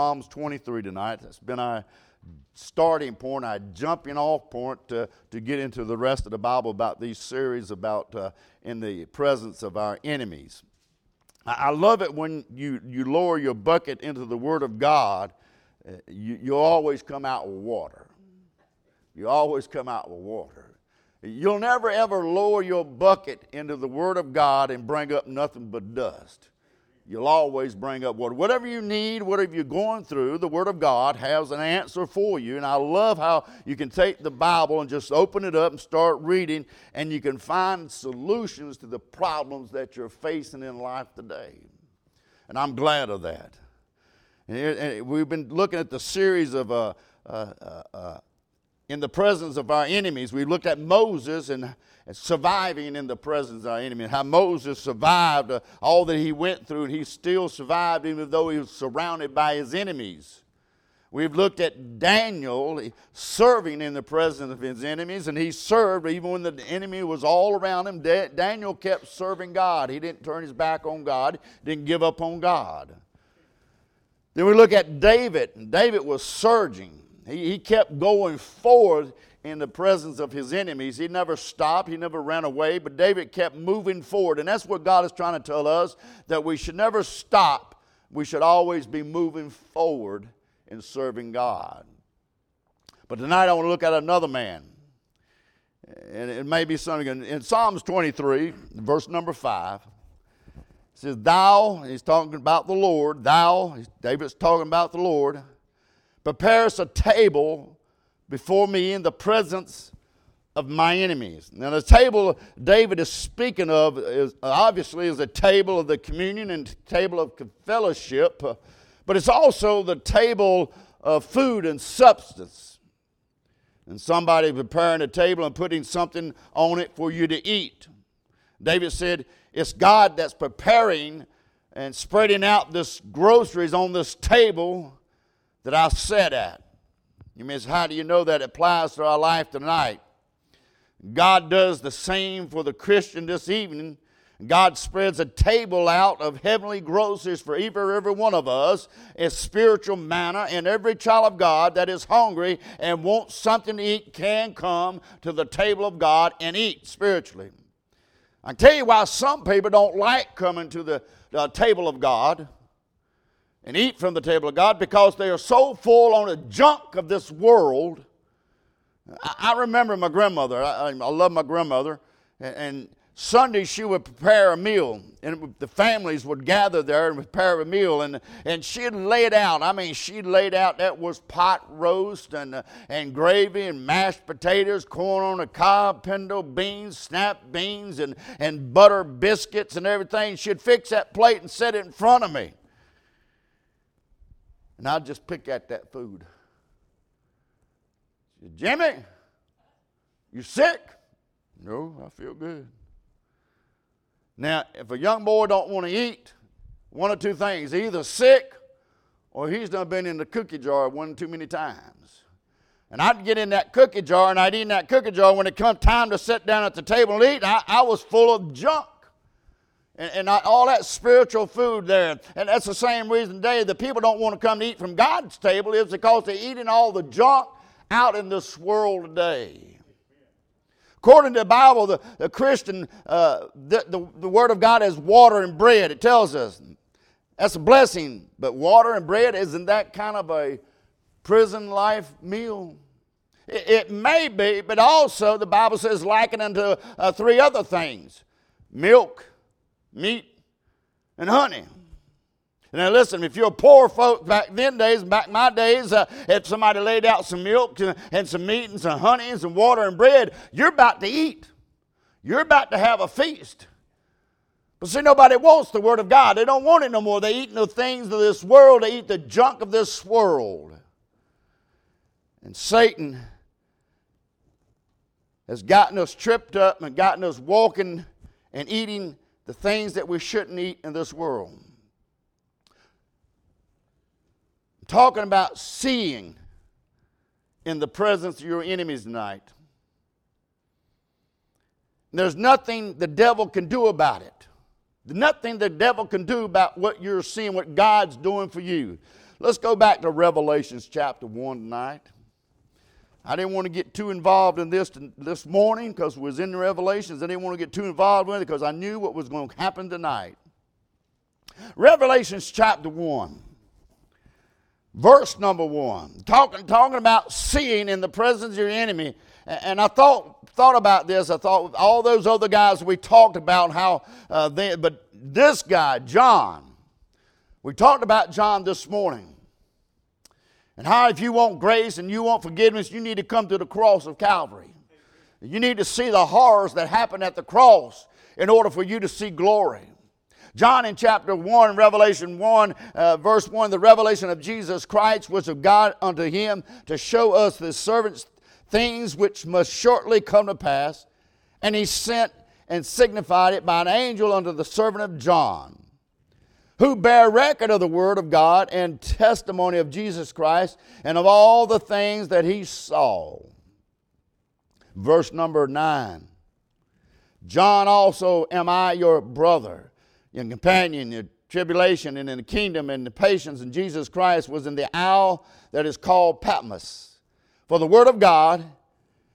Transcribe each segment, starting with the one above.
Psalms 23 tonight. That's been our starting point, our jumping off point to, to get into the rest of the Bible about these series about uh, in the presence of our enemies. I, I love it when you, you lower your bucket into the Word of God, uh, you, you always come out with water. You always come out with water. You'll never ever lower your bucket into the Word of God and bring up nothing but dust. You'll always bring up water. Whatever you need, whatever you're going through, the Word of God has an answer for you. And I love how you can take the Bible and just open it up and start reading, and you can find solutions to the problems that you're facing in life today. And I'm glad of that. And we've been looking at the series of uh, uh, uh, uh in the presence of our enemies. We looked at Moses and, surviving in the presence of our enemy, how Moses survived uh, all that he went through, and he still survived even though he was surrounded by his enemies. We've looked at Daniel serving in the presence of his enemies, and he served even when the enemy was all around him. Daniel kept serving God. He didn't turn his back on God, didn't give up on God. Then we look at David. And David was surging. He, he kept going forward in the presence of his enemies. He never stopped, he never ran away, but David kept moving forward. And that's what God is trying to tell us that we should never stop. We should always be moving forward in serving God. But tonight I want to look at another man. And it may be something in Psalms 23, verse number 5. It says, Thou, he's talking about the Lord, thou, David's talking about the Lord prepares a table before me in the presence of my enemies. Now, the table David is speaking of is obviously is a table of the communion and table of fellowship, but it's also the table of food and substance. And somebody preparing a table and putting something on it for you to eat. David said, It's God that's preparing and spreading out this groceries on this table that I sat at. You mean, how do you know that applies to our life tonight? God does the same for the Christian this evening. God spreads a table out of heavenly groceries for every, every one of us as spiritual manna, and every child of God that is hungry and wants something to eat can come to the table of God and eat spiritually. I tell you why some people don't like coming to the, the table of God and eat from the table of God because they are so full on the junk of this world. I, remember my grandmother. I, love my grandmother. And, Sunday she would prepare a meal, and the families would gather there and prepare a meal, and, and she'd lay it out. I mean, she'd laid out that was pot roast and, uh, and gravy and mashed potatoes, corn on the cob, pinto beans, snap beans, and, and butter biscuits and everything. She'd fix that plate and set it in front of me and I'd just pick at that food. She Said, Jimmy, you sick? No, I feel good. Now, if a young boy don't want to eat, one of two things: either sick, or he's done been in the cookie jar one too many times. And I'd get in that cookie jar, and I'd eat in that cookie jar. When it come time to sit down at the table and eat, I, I was full of junk and, and all that spiritual food there. And that's the same reason today the people don't want to come to eat from God's table is because they're eating all the junk out in this world today. According to the Bible, the, the Christian, uh, the, the, the Word of God is water and bread. It tells us that's a blessing, but water and bread isn't that kind of a prison life meal? It, it may be, but also the Bible says liken unto uh, three other things milk, meat, and honey. Now listen, if you're poor folk back then days, back my days, uh, if somebody laid out some milk and some meat and some honey and some water and bread, you're about to eat. You're about to have a feast. But see, nobody wants the Word of God. They don't want it no more. They eat the things of this world. They eat the junk of this world. And Satan has gotten us tripped up and gotten us walking and eating the things that we shouldn't eat in this world. I'm talking about seeing in the presence of your enemies tonight. There's nothing the devil can do about it. Nothing the devil can do about what you're seeing, what God's doing for you. Let's go back to Revelations chapter 1 tonight. I didn't want to get too involved in this this morning because we was in the Revelations. I didn't want to get too involved with it because I knew what was going to happen tonight. Revelations chapter 1, verse number 1. Talking, talking about seeing in the presence of your enemy. And I thought, thought about this. I thought all those other guys we talked about how uh, they, but this guy, John, we talked about John this morning. And how, if you want grace and you want forgiveness, you need to come to the cross of Calvary. You need to see the horrors that happened at the cross in order for you to see glory. John in chapter 1, Revelation 1, uh, verse 1, the revelation of Jesus Christ was of God unto him to show us the servants things which must shortly come to pass. And he sent and signified it by an angel unto the servant of John who bear record of the Word of God and testimony of Jesus Christ and of all the things that he saw. Verse number 9 John also am I your brother, your companion, your tribulation, and in the kingdom and the patience and Jesus Christ was in the isle that is called Patmos, for the Word of God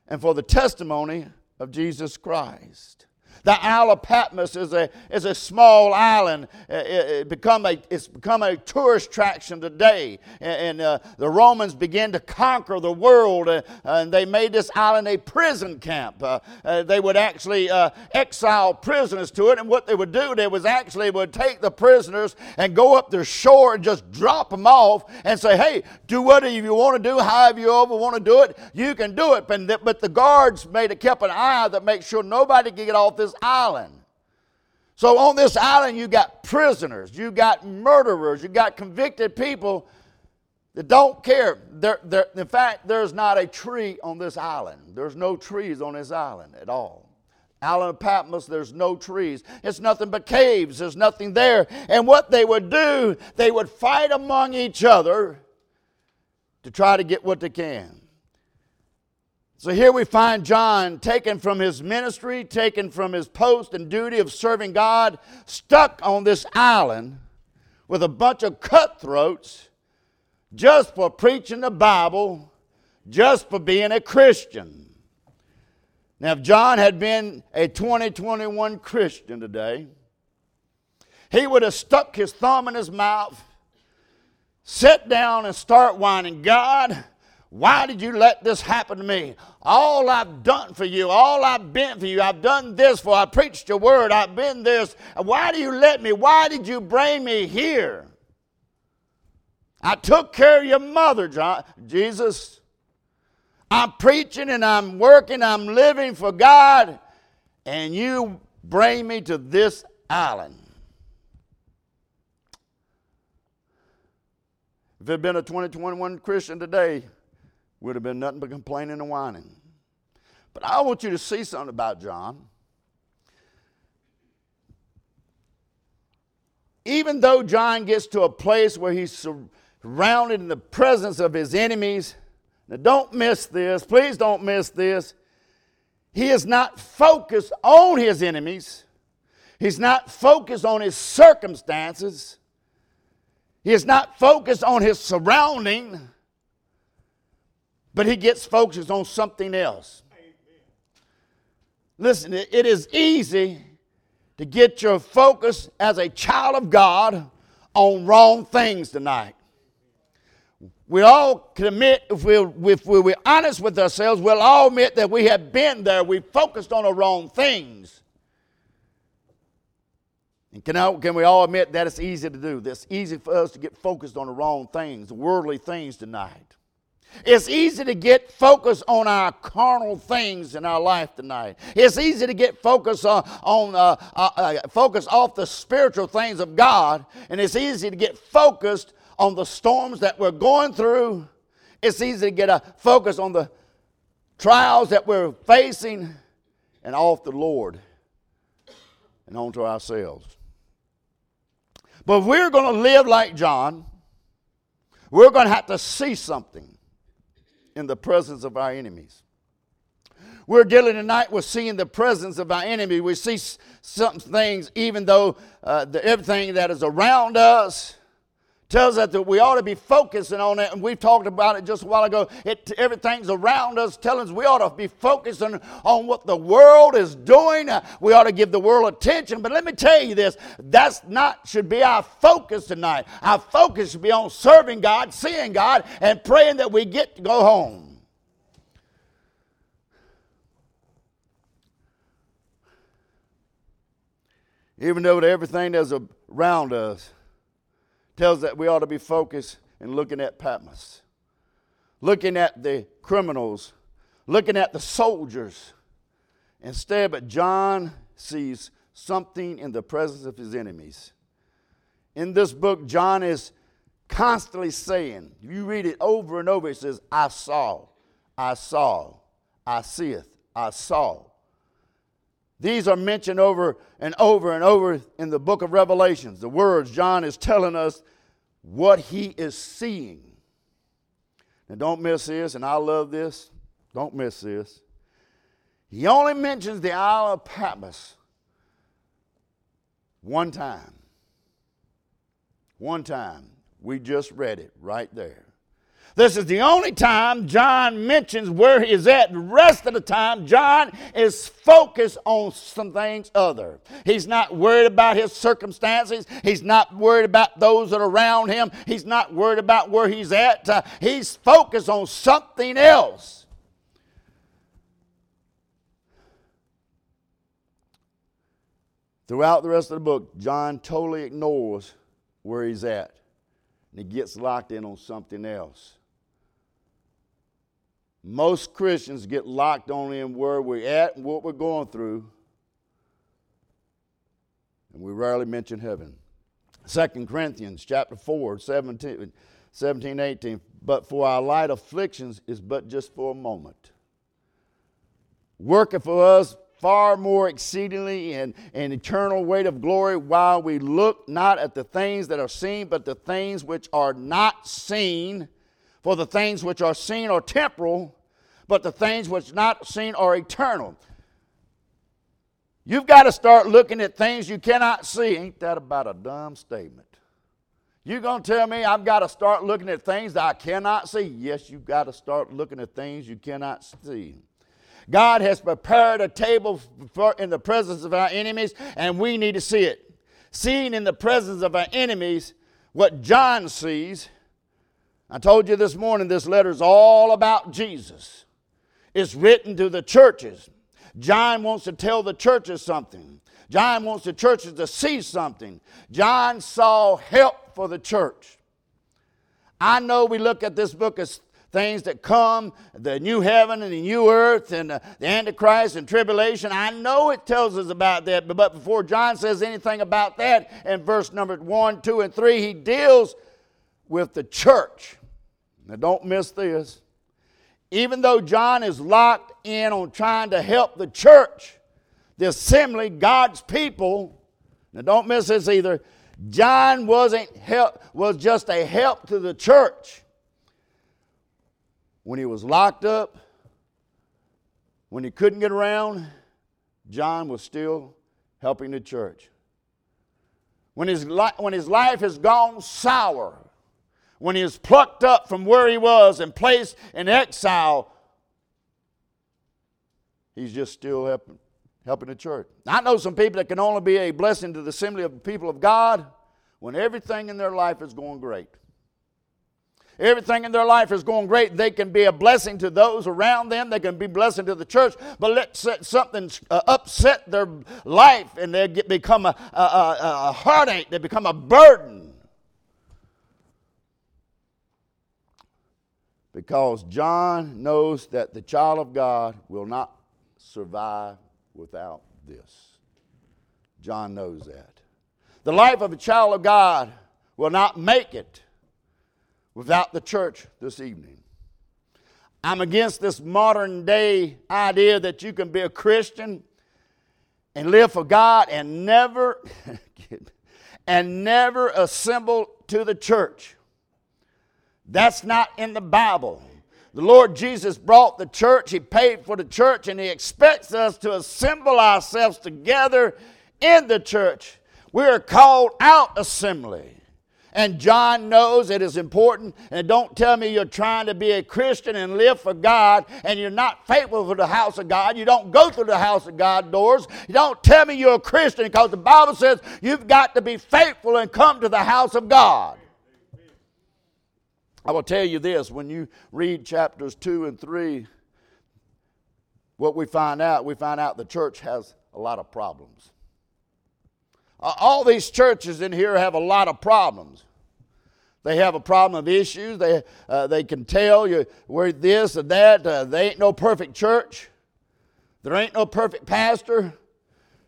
and for the testimony of Jesus Christ. The Isle of Patmos is a, is a small island. It, it become a, it's become a tourist attraction today. And, and uh, the Romans began to conquer the world, uh, and they made this island a prison camp. Uh, uh they would actually uh, exile prisoners to it, and what they would do, they was actually would take the prisoners and go up the shore and just drop them off and say, hey, do whatever you want to do, however you ever want to do it, you can do it. But the, but the guards made a, kept an eye that make sure nobody can get off this island. So on this island, you got prisoners, you got murderers, you got convicted people that don't care. There, there, in fact, there's not a tree on this island. There's no trees on this island at all. Island of Patmos, there's no trees. It's nothing but caves. There's nothing there. And what they would do, they would fight among each other to try to get what they can. So here we find John taken from his ministry, taken from his post and duty of serving God, stuck on this island with a bunch of cutthroats just for preaching the Bible, just for being a Christian. Now, if John had been a 2021 Christian today, he would have stuck his thumb in his mouth, sat down, and start whining, God, why did you let this happen to me? All I've done for you, all I've been for you, I've done this for, I preached your word, I've been this. Why do you let me? Why did you bring me here? I took care of your mother, John, Jesus. I'm preaching and I'm working, I'm living for God, and you bring me to this island. If it had been a 2021 Christian today, would have been nothing but complaining and whining. But I want you to see something about John. Even though John gets to a place where he's surrounded in the presence of his enemies, now don't miss this, please don't miss this. He is not focused on his enemies. He's not focused on his circumstances. He is not focused on his surrounding but he gets focused on something else. Listen, it is easy to get your focus as a child of God on wrong things tonight. We all can admit, if we're, if we're honest with ourselves, we'll all admit that we have been there. We focused on the wrong things. And can, I, can we all admit that it's easy to do? It's easy for us to get focused on the wrong things, the worldly things tonight. It's easy to get focused on our carnal things in our life tonight. It's easy to get focused on, on uh, uh, uh, focus off the spiritual things of God, and it's easy to get focused on the storms that we're going through. It's easy to get a focus on the trials that we're facing and off the Lord and onto ourselves. But if we're going to live like John, we're going to have to see something in the presence of our enemies. We're dealing tonight with seeing the presence of our enemy. We see some things, even though uh, the, everything that is around us tells us that we ought to be focusing on it, and we've talked about it just a while ago. It, everything's around us telling us we ought to be focusing on what the world is doing. We ought to give the world attention. But let me tell you this: that's not should be our focus tonight. Our focus should be on serving God, seeing God, and praying that we get to go home. Even though everything that's around us tells that we ought to be focused and looking at Patmos, looking at the criminals, looking at the soldiers. Instead, but John sees something in the presence of his enemies. In this book, John is constantly saying, you read it over and over, it says, I saw, I saw, I seeth, I saw. These are mentioned over and over and over in the book of Revelations. The words John is telling us what he is seeing. Now, don't miss this, and I love this. Don't miss this. He only mentions the Isle of Patmos one time. One time. We just read it right there. This is the only time John mentions where he is at. The rest of the time, John is focused on some things other. He's not worried about his circumstances. He's not worried about those that are around him. He's not worried about where he's at. Uh, he's focused on something else. Throughout the rest of the book, John totally ignores where he's at. And he gets locked in on something else. Most Christians get locked only in where we're at and what we're going through, and we rarely mention heaven. 2 Corinthians chapter 4, 17, 17, 18. But for our light afflictions is but just for a moment. Working for us far more exceedingly and an eternal weight of glory while we look not at the things that are seen, but the things which are not seen. For the things which are seen are temporal, but the things which are not seen are eternal. You've got to start looking at things you cannot see. Ain't that about a dumb statement? You're going to tell me I've got to start looking at things that I cannot see? Yes, you've got to start looking at things you cannot see. God has prepared a table for, in the presence of our enemies, and we need to see it. Seeing in the presence of our enemies what John sees I told you this morning this letter is all about Jesus. It's written to the churches. John wants to tell the churches something. John wants the churches to see something. John saw help for the church. I know we look at this book as things that come, the new heaven and the new earth and uh, the, Antichrist and tribulation. I know it tells us about that, but before John says anything about that in verse number 1, 2, and 3, he deals with the church. Now, don't miss this. Even though John is locked in on trying to help the church, the assembly, God's people, now don't miss this either. John wasn't help, was just a help to the church. When he was locked up, when he couldn't get around, John was still helping the church. When his, li- when his life has gone sour, when he was plucked up from where he was and placed in exile, he's just still helping, helping the church. I know some people that can only be a blessing to the assembly of the people of God when everything in their life is going great. Everything in their life is going great. They can be a blessing to those around them. They can be a blessing to the church. But let something uh, upset their life and they get, become a, a, a heartache. They become a burden. Because John knows that the child of God will not survive without this. John knows that. The life of a child of God will not make it without the church this evening. I'm against this modern day idea that you can be a Christian and live for God and never and never assemble to the church. That's not in the Bible. The Lord Jesus brought the church, He paid for the church, and He expects us to assemble ourselves together in the church. We are called out assembly. and John knows it is important. And don't tell me you're trying to be a Christian and live for God and you're not faithful for the house of God. You don't go through the house of God doors. You don't tell me you're a Christian because the Bible says you've got to be faithful and come to the house of God. I will tell you this when you read chapters 2 and 3, what we find out, we find out the church has a lot of problems. All these churches in here have a lot of problems. They have a problem of issues. They, uh, they can tell you we're this and that. Uh, they ain't no perfect church. There ain't no perfect pastor.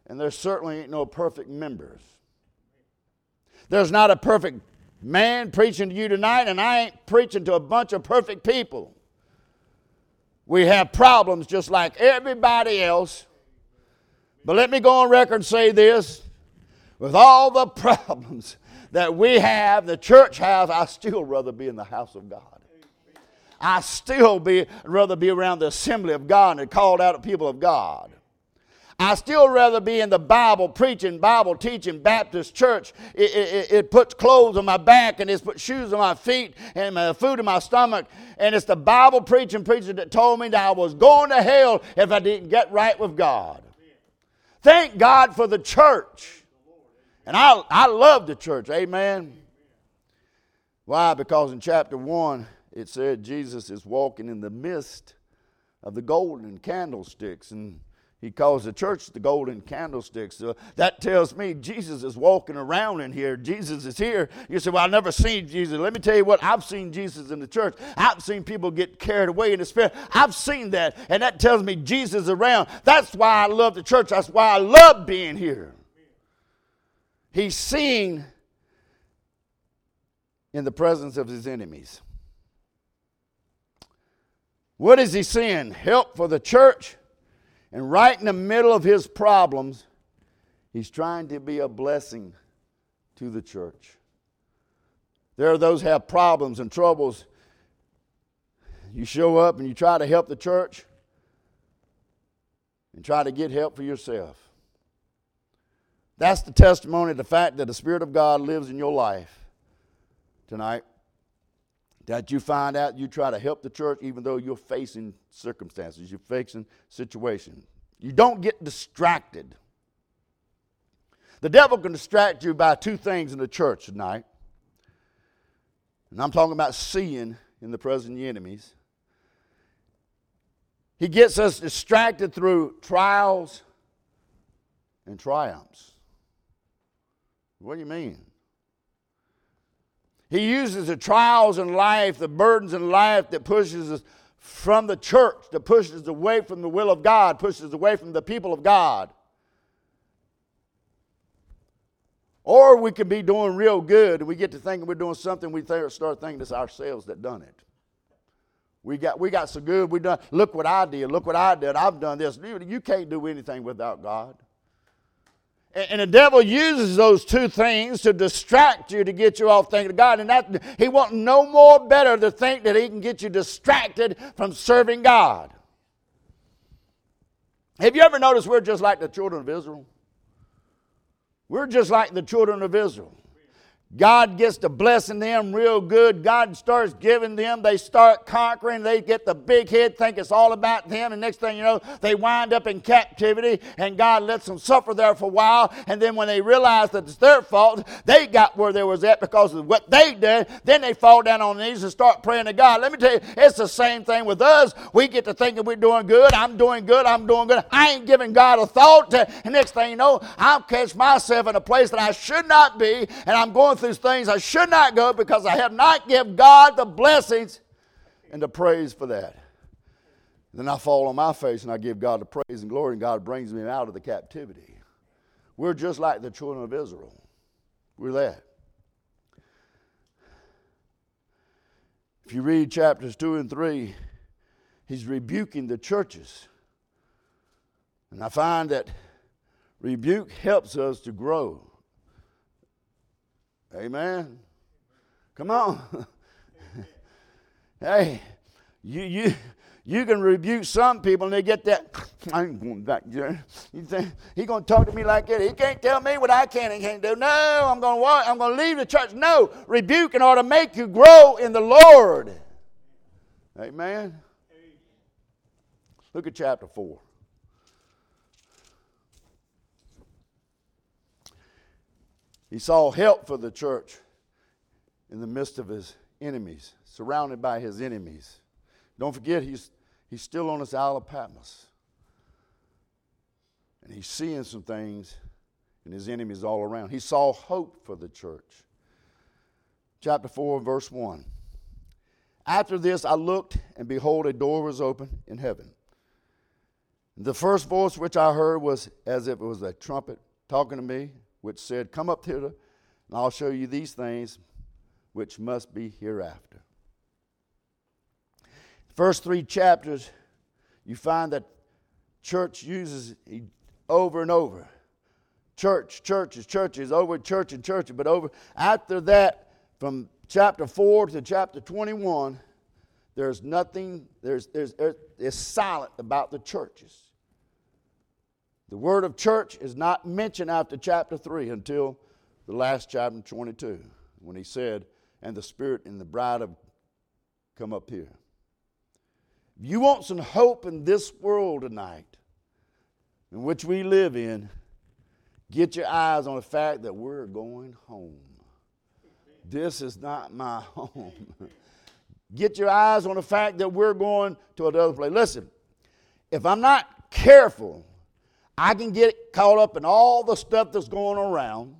And there certainly ain't no perfect members. There's not a perfect man preaching to you tonight, and I ain't preaching to a bunch of perfect people. We have problems just like everybody else. But let me go on record and say this with all the problems that we have, the church has, I still rather be in the house of God. I still be rather be around the assembly of God and called out people of God. I still rather be in the Bible preaching, Bible teaching, Baptist church. It, it, it, puts clothes on my back and it's put shoes on my feet and my food in my stomach. And it's the Bible preaching preacher that told me that I was going to hell if I didn't get right with God. Thank God for the church. And I, I love the church. Amen. Why? Because in chapter 1, it said Jesus is walking in the midst of the golden candlesticks. And he calls the church the golden candlesticks. So that tells me Jesus is walking around in here. Jesus is here. You say, Well, I've never seen Jesus. Let me tell you what, I've seen Jesus in the church. I've seen people get carried away in the spirit. I've seen that. And that tells me Jesus is around. That's why I love the church. That's why I love being here. He's seen in the presence of his enemies. What is he seeing? Help for the church and right in the middle of his problems, he's trying to be a blessing to the church. There are those have problems and troubles. You show up and you try to help the church and try to get help for yourself. That's the testimony of the fact that the Spirit of God lives in your life tonight that you find out you try to help the church even though you're facing circumstances, you're facing situations. You don't get distracted. The devil can distract you by two things in the church tonight. And I'm talking about seeing in the the enemies. He gets us distracted through trials and triumphs. What do you mean? He uses the trials in life, the burdens in life that pushes us from the church, that pushes us away from the will of God, pushes us away from the people of God. Or we could be doing real good and we get to thinking we're doing something, we start thinking it's ourselves that done it. We got, we got so good, we done, look what I did, look what I did, I've done this. You can't do anything without God. And the devil uses those two things to distract you to get you off thinking of God. And that he wants no more better to think that he can get you distracted from serving God. Have you ever noticed we're just like the children of Israel? We're just like the children of Israel. God gets to blessing them real good. God starts giving them. They start conquering. They get the big head, think it's all about them. And next thing you know, they wind up in captivity. And God lets them suffer there for a while. And then when they realize that it's their fault, they got where they was at because of what they did. Then they fall down on their knees and start praying to God. Let me tell you, it's the same thing with us. We get to thinking we're doing good. I'm doing good. I'm doing good. I ain't giving God a thought. And next thing you know, I'll catch myself in a place that I should not be. And I'm going through things I should not go because I have not given God the blessings and the praise for that. Then I fall on my face and I give God the praise and glory, and God brings me out of the captivity. We're just like the children of Israel. We're that. If you read chapters 2 and 3, he's rebuking the churches. And I find that rebuke helps us to grow. Amen. Come on. hey, you, you, You can rebuke some people and they get that, I ain't going back there. You think he gonna talk to me like that? He can't tell me what I can and can't do. No, I'm gonna walk, I'm gonna leave the church. No, rebuking ought to make you grow in the Lord. Amen. Look at chapter 4. He saw help for the church in the midst of his enemies, surrounded by his enemies. Don't forget, he's he's still on his Isle of Patmos. And he's seeing some things, and his enemies all around. He saw hope for the church. Chapter 4, verse 1. After this, I looked, and behold, a door was open in heaven. The first voice which I heard was as if it was a trumpet talking to me, which said, Come up hither, and I'll show you these things which must be hereafter first three chapters, you find that church uses over and over. Church, churches, churches, over church and church. But over after that, from chapter 4 to chapter 21, there's nothing, there's, there's, it's silent about the churches. The word of church is not mentioned after chapter 3 until the last chapter 22, when he said, And the Spirit and the bride have come up here. If you want some hope in this world tonight, in which we live in, get your eyes on the fact that we're going home. This is not my home. get your eyes on the fact that we're going to another place. Listen, if I'm not careful, I can get caught up in all the stuff that's going around.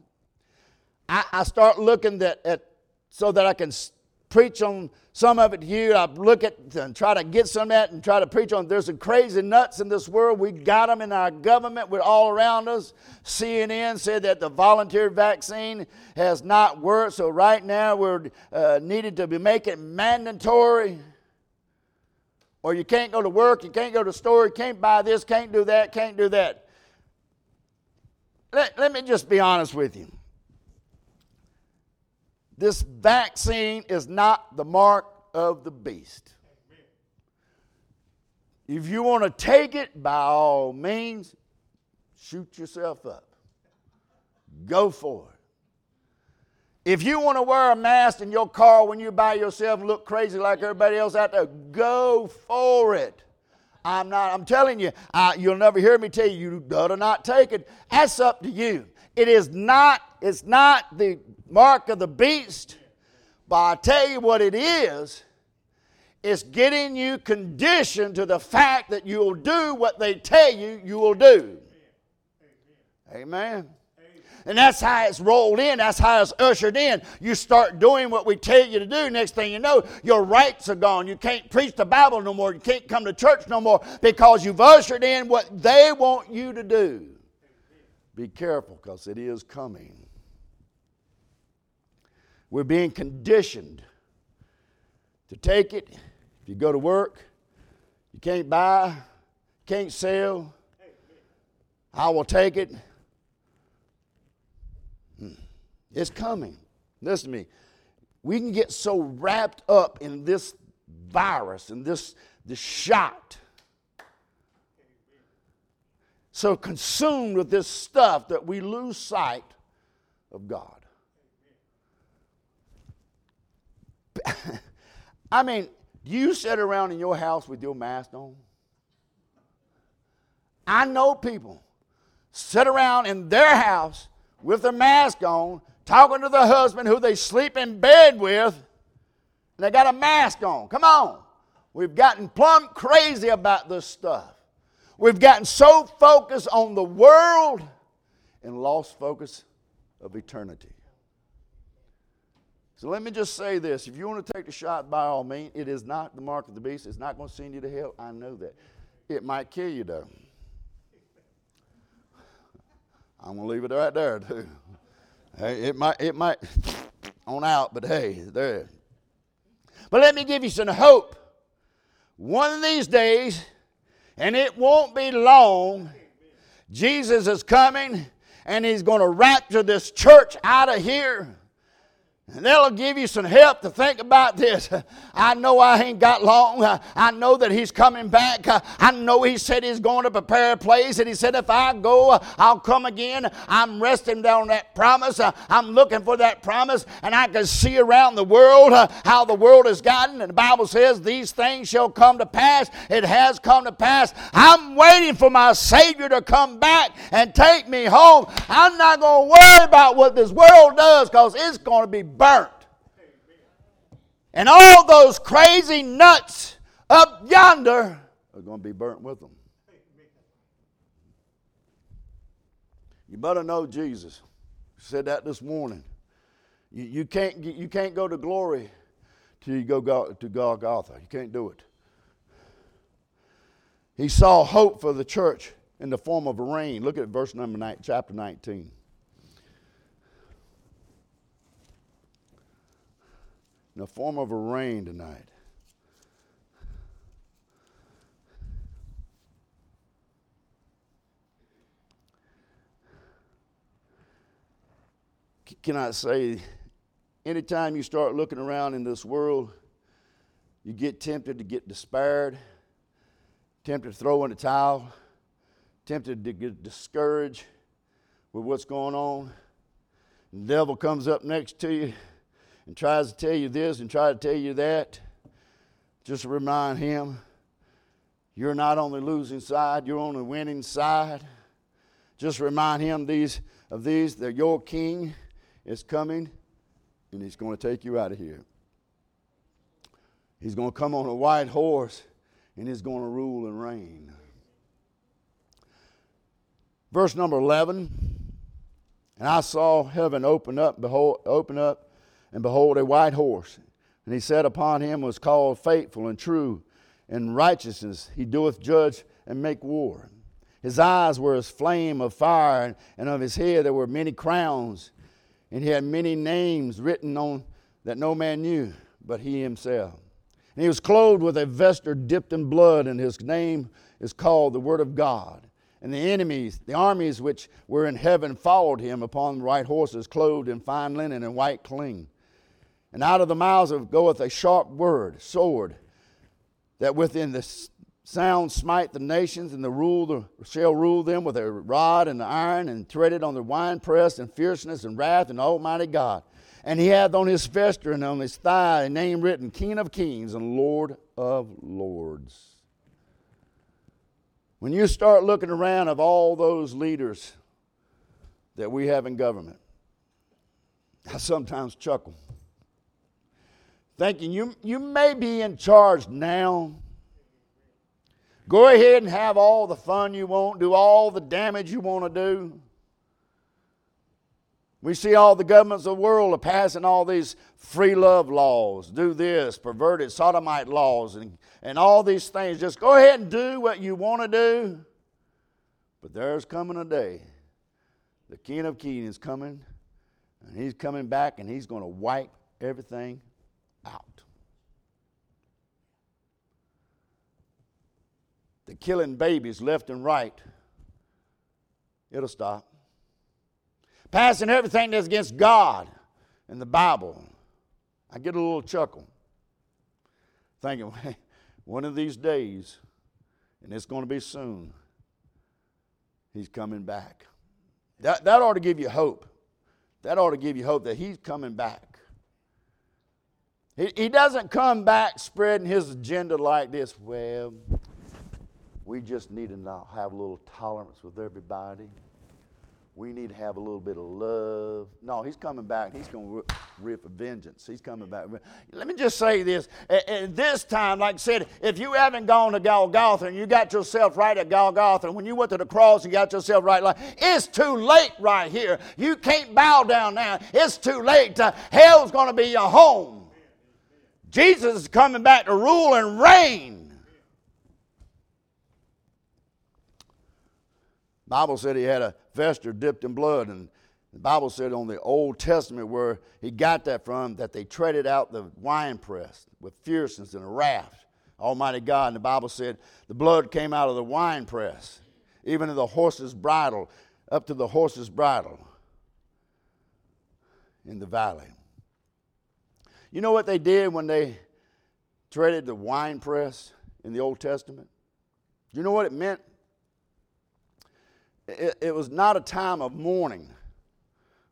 I, I start looking at, at so that I can preach on some of it to you. I look at and try to get some of that and try to preach on. There's some crazy nuts in this world. We got them in our government. We're all around us. CNN said that the volunteer vaccine has not worked. So right now we're uh, needed to be making mandatory. Or you can't go to work, you can't go to the store, you can't buy this, can't do that, can't do that. Let, let me just be honest with you. This vaccine is not the mark of the beast. If you want to take it, by all means, shoot yourself up. Go for it. If you want to wear a mask in your car when you're by yourself and look crazy like everybody else out there, go for it. I'm not, I'm telling you, I, you'll never hear me tell you, you better not take it. That's up to you. It is not, it's not the mark of the beast. But I tell you what it is it's getting you conditioned to the fact that you'll do what they tell you you will do. Amen. And that's how it's rolled in. That's how it's ushered in. You start doing what we tell you to do. Next thing you know, your rights are gone. You can't preach the Bible no more. You can't come to church no more because you've ushered in what they want you to do. Be careful because it is coming. We're being conditioned to take it. If you go to work, you can't buy, can't sell. I will take it. It's coming. Listen to me. We can get so wrapped up in this virus and this, this shot, so consumed with this stuff that we lose sight of God. I mean, you sit around in your house with your mask on? I know people sit around in their house with their mask on, talking to the husband who they sleep in bed with, and they got a mask on. Come on. We've gotten plumb crazy about this stuff. We've gotten so focused on the world and lost focus of eternity. So let me just say this. If you want to take the shot, by all means, it is not the mark of the beast. It's not going to send you to hell. I know that. It might kill you, though. I'm going to leave it right there, too. It might, it might, on out, but hey, there. But let me give you some hope. One of these days, and it won't be long, Jesus is coming and he's going to rapture this church out of here And that'll give you some help to think about this. I know I ain't got long. I know that He's coming back. I know He said He's going to prepare a place. And He said, if I go, I'll come again. I'm resting down that promise. I'm looking for that promise. And I can see around the world uh, how the world has gotten. And the Bible says these things shall come to pass. It has come to pass. I'm waiting for my Savior to come back and take me home. I'm not going to worry about what this world does because it's going to be burnt. And all those crazy nuts up yonder are going to be burnt with them. You better know Jesus. said that this morning. You, you, can't, you can't go to glory till you go, to Golgotha. You can't do it. He saw hope for the church in the form of reign. Look at verse number nine, chapter 19. In the form of a reign tonight. Can I say, anytime you start looking around in this world, you get tempted to get despaired, tempted to throw in the towel, tempted to get discouraged with what's going on. The devil comes up next to you and tries to tell you this and try to tell you that, just remind him you're not on the losing side, you're on the winning side. Just remind him these of these that your king is coming and he's going to take you out of here. He's going to come on a white horse and he's going to rule and reign. Verse number 11 And I saw heaven open up, behold, open up, and behold, a white horse. And he sat upon him was called faithful and true. In righteousness he doeth judge and make war. His eyes were as flame of fire, and of his head there were many crowns, and he had many names written on that no man knew but he himself. And he was clothed with a vesture dipped in blood, and his name is called the Word of God. And the enemies, the armies which were in heaven, followed him upon white horses, clothed in fine linen and white cling. And out of the mouths of goeth a sharp word, sword, that within the sound smite the nations, and the rule the, shall rule them with a rod and iron, and treaded on the winepress, and fierceness and wrath, and Almighty God. And he hath on his vesture and on his thigh a name written, King of Kings and Lord of Lords. When you start looking around of all those leaders that we have in government, I sometimes chuckle thinking you, you may be in charge now. Go ahead and have all the fun you want, do all the damage you want to do. We see all the governments of the world are passing all these free love laws, do this, perverted sodomite laws, and, and all these things. Just go ahead and do what you want to do. But there's coming a day. The King of Kings is coming, and he's coming back, and he's going to wipe everything out. The killing babies left and right, it'll stop. Passing everything that's against God in the Bible. I get a little chuckle thinking, one of these days, and it's going to be soon, he's coming back. That, that ought to give you hope. That ought to give you hope that he's coming back. He, doesn't come back spreading his agenda like this. Well, we just need to have a little tolerance with everybody. We need to have a little bit of love. No, he's coming back. He's going to rip a vengeance. He's coming back. Let me just say this. At this time, like I said, if you haven't gone to Golgotha and you got yourself right at Golgotha, when you went to the cross and got yourself right, like, it's too late right here. You can't bow down now. It's too late. Uh, hell's going to be your home. Jesus is coming back to rule and reign. Bible said he had a vesture dipped in blood, and the Bible said on the Old Testament where he got that from that they treaded out the winepress with fierceness and a wrath. Almighty God, and the Bible said the blood came out of the winepress, even to the horse's bridle, up to the horse's bridle in the valley. You know what they did when they treaded the wine press in the Old Testament? You know what it meant? It, it was not a time of mourning,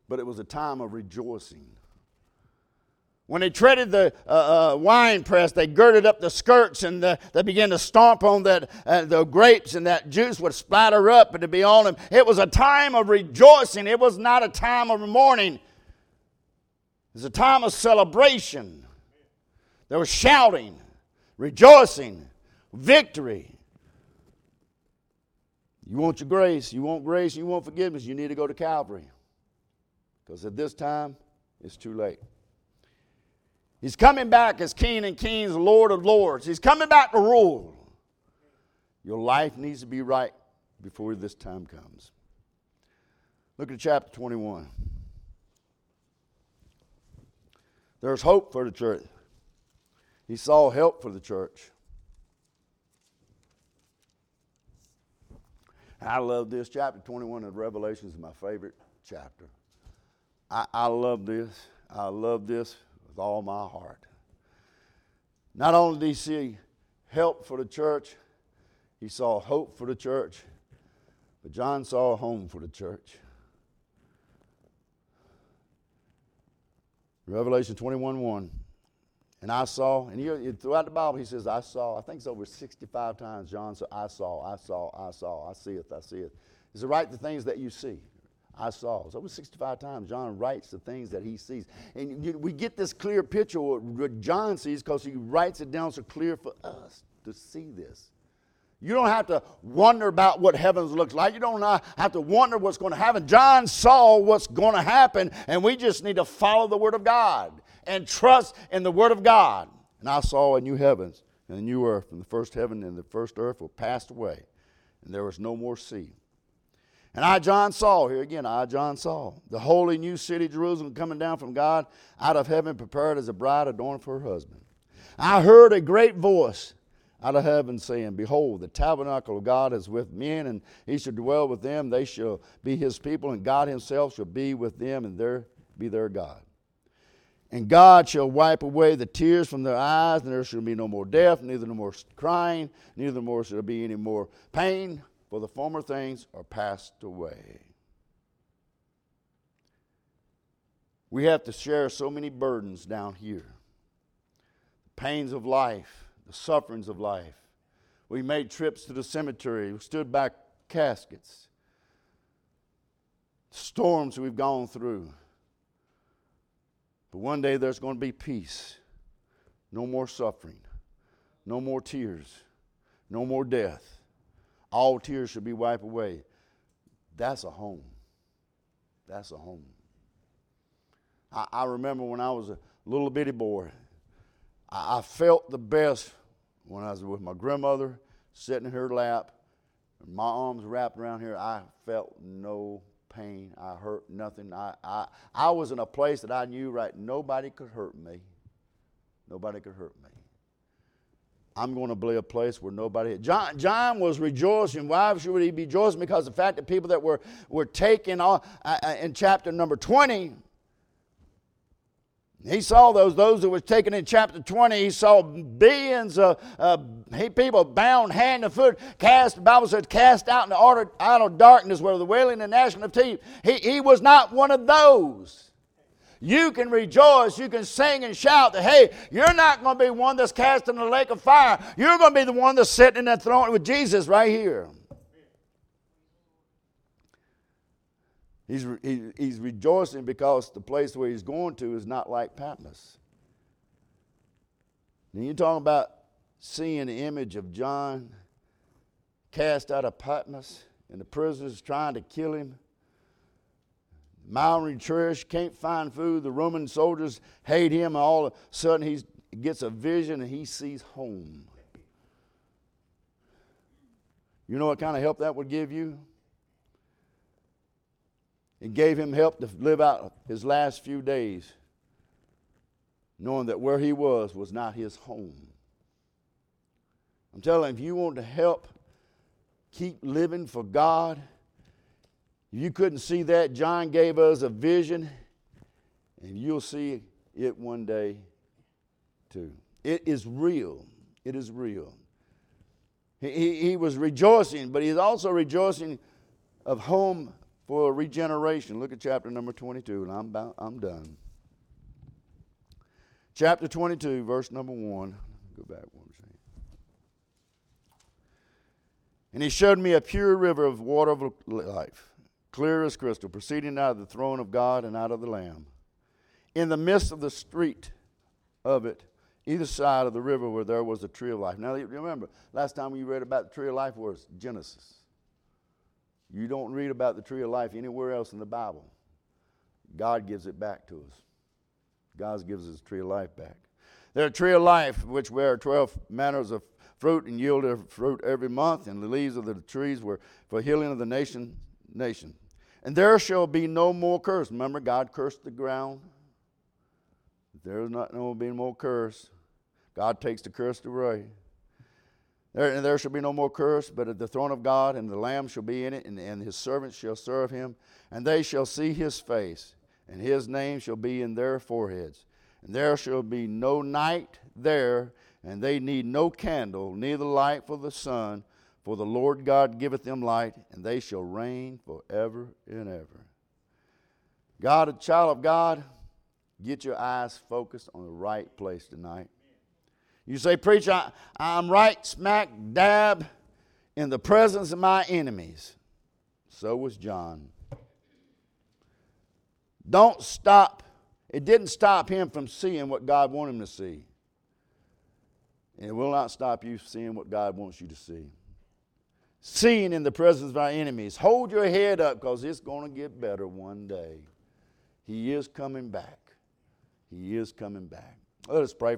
but it was a time of rejoicing. When they treaded the uh, uh, wine press, they girded up the skirts and the, they began to stomp on that, uh, the grapes, and that juice would splatter up and to be on them. It was a time of rejoicing. It was not a time of mourning. It was a time of celebration. There was shouting, rejoicing, victory. You want your grace, you want grace, you want forgiveness, you need to go to Calvary. Because at this time, it's too late. He's coming back as King and Kings, Lord of Lords. He's coming back to rule. Your life needs to be right before this time comes. Look at chapter 21. There's hope for the church. He saw help for the church. I love this. Chapter 21 of Revelation is my favorite chapter. I, I love this. I love this with all my heart. Not only did he see help for the church, he saw hope for the church, but John saw a home for the church. Revelation 21 1. And I saw, and he, throughout the Bible, he says, I saw. I think it's over 65 times John said, I saw, I saw, I saw, I see it, I see it. He said, Write the things that you see. I saw. It's over 65 times John writes the things that he sees. And you, we get this clear picture of what John sees because he writes it down so clear for us to see this. You don't have to wonder about what heavens looks like. You don't have to wonder what's going to happen. John saw what's going to happen, and we just need to follow the Word of God and trust in the Word of God. And I saw a new heavens and a new earth, and the first heaven and the first earth were passed away, and there was no more sea. And I, John, saw, here again, I, John, saw the holy new city, Jerusalem, coming down from God out of heaven, prepared as a bride adorned for her husband. I heard a great voice out of heaven saying, Behold, the tabernacle of God is with men, and he shall dwell with them. They shall be his people, and God himself shall be with them, and there be their God. And God shall wipe away the tears from their eyes, and there shall be no more death, neither no more crying, neither more shall be any more pain for the former things are passed away. We have to share so many burdens down here pains of life, the sufferings of life. We made trips to the cemetery, we stood by caskets, storms we've gone through. But one day there's going to be peace, no more suffering, no more tears, no more death all tears should be wiped away. That's a home. That's a home. I, I remember when I was a little bitty boy, I, felt the best when I was with my grandmother sitting in her lap, my arms wrapped around here. I felt no pain. I hurt nothing. I, I, I was in a place that I knew right nobody could hurt me. Nobody could hurt me. I'm going to be a place where nobody. John, John was rejoicing. Why should he be rejoicing? Because the fact that people that were, were taken uh, uh, in chapter number 20, he saw those, those who were taken in chapter 20. He saw billions of uh, people bound hand and foot, cast, the Bible says, cast out in the outer, outer darkness where the wailing and gnashing of teeth. He, he was not one of those you can rejoice, you can sing and shout that, hey, you're not going to be one that's cast in the lake of fire. You're going to be the one that's sitting in that throne with Jesus right here. He's, he, he's rejoicing because the place where he's going to is not like Patmos. And you're talking about seeing the image of John cast out of Patmos and the prisoners trying to kill him malnourished, can't find food. The Roman soldiers hate him. And all of a sudden, he gets a vision and he sees home. You know what kind of help that would give you? It gave him help to live out his last few days, knowing that where he was was not his home. I'm telling you, if you want to help keep living for God, you couldn't see that, John gave us a vision, and you'll see it one day too. It is real. It is real. He, he, he was rejoicing, but he's also rejoicing of home for regeneration. Look at chapter number 22, and I'm, about, I'm done. Chapter 22, verse number 1. Go back one second. And he showed me a pure river of water of life, clear as crystal, proceeding out of the throne of God and out of the Lamb. In the midst of the street of it, either side of the river where there was a tree of life. Now, remember, last time we read about the tree of life was Genesis. You don't read about the tree of life anywhere else in the Bible. God gives it back to us. God gives us the tree of life back. There a tree of life which bear twelve manners of fruit and yield fruit every month, and the leaves of the trees were for healing of the nation. Nation, and there shall be no more curse. Remember, God cursed the ground. There is not no be more curse. God takes the curse away. There, and there shall be no more curse, but at the throne of God, and the Lamb shall be in it, and, and his servants shall serve him, and they shall see his face, and his name shall be in their foreheads. And there shall be no night there, and they need no candle, neither light for the sun, for the Lord God giveth them light, and they shall reign forever and ever. God, a child of God, get your eyes focused on the right place tonight. You say, Preacher, I'm right smack dab in the presence of my enemies. So was John. Don't stop. It didn't stop him from seeing what God wanted him to see. And it will not stop you seeing what God wants you to see. Seeing in the presence of our enemies. Hold your head up because it's going to get better one day. He is coming back. He is coming back. Let us pray.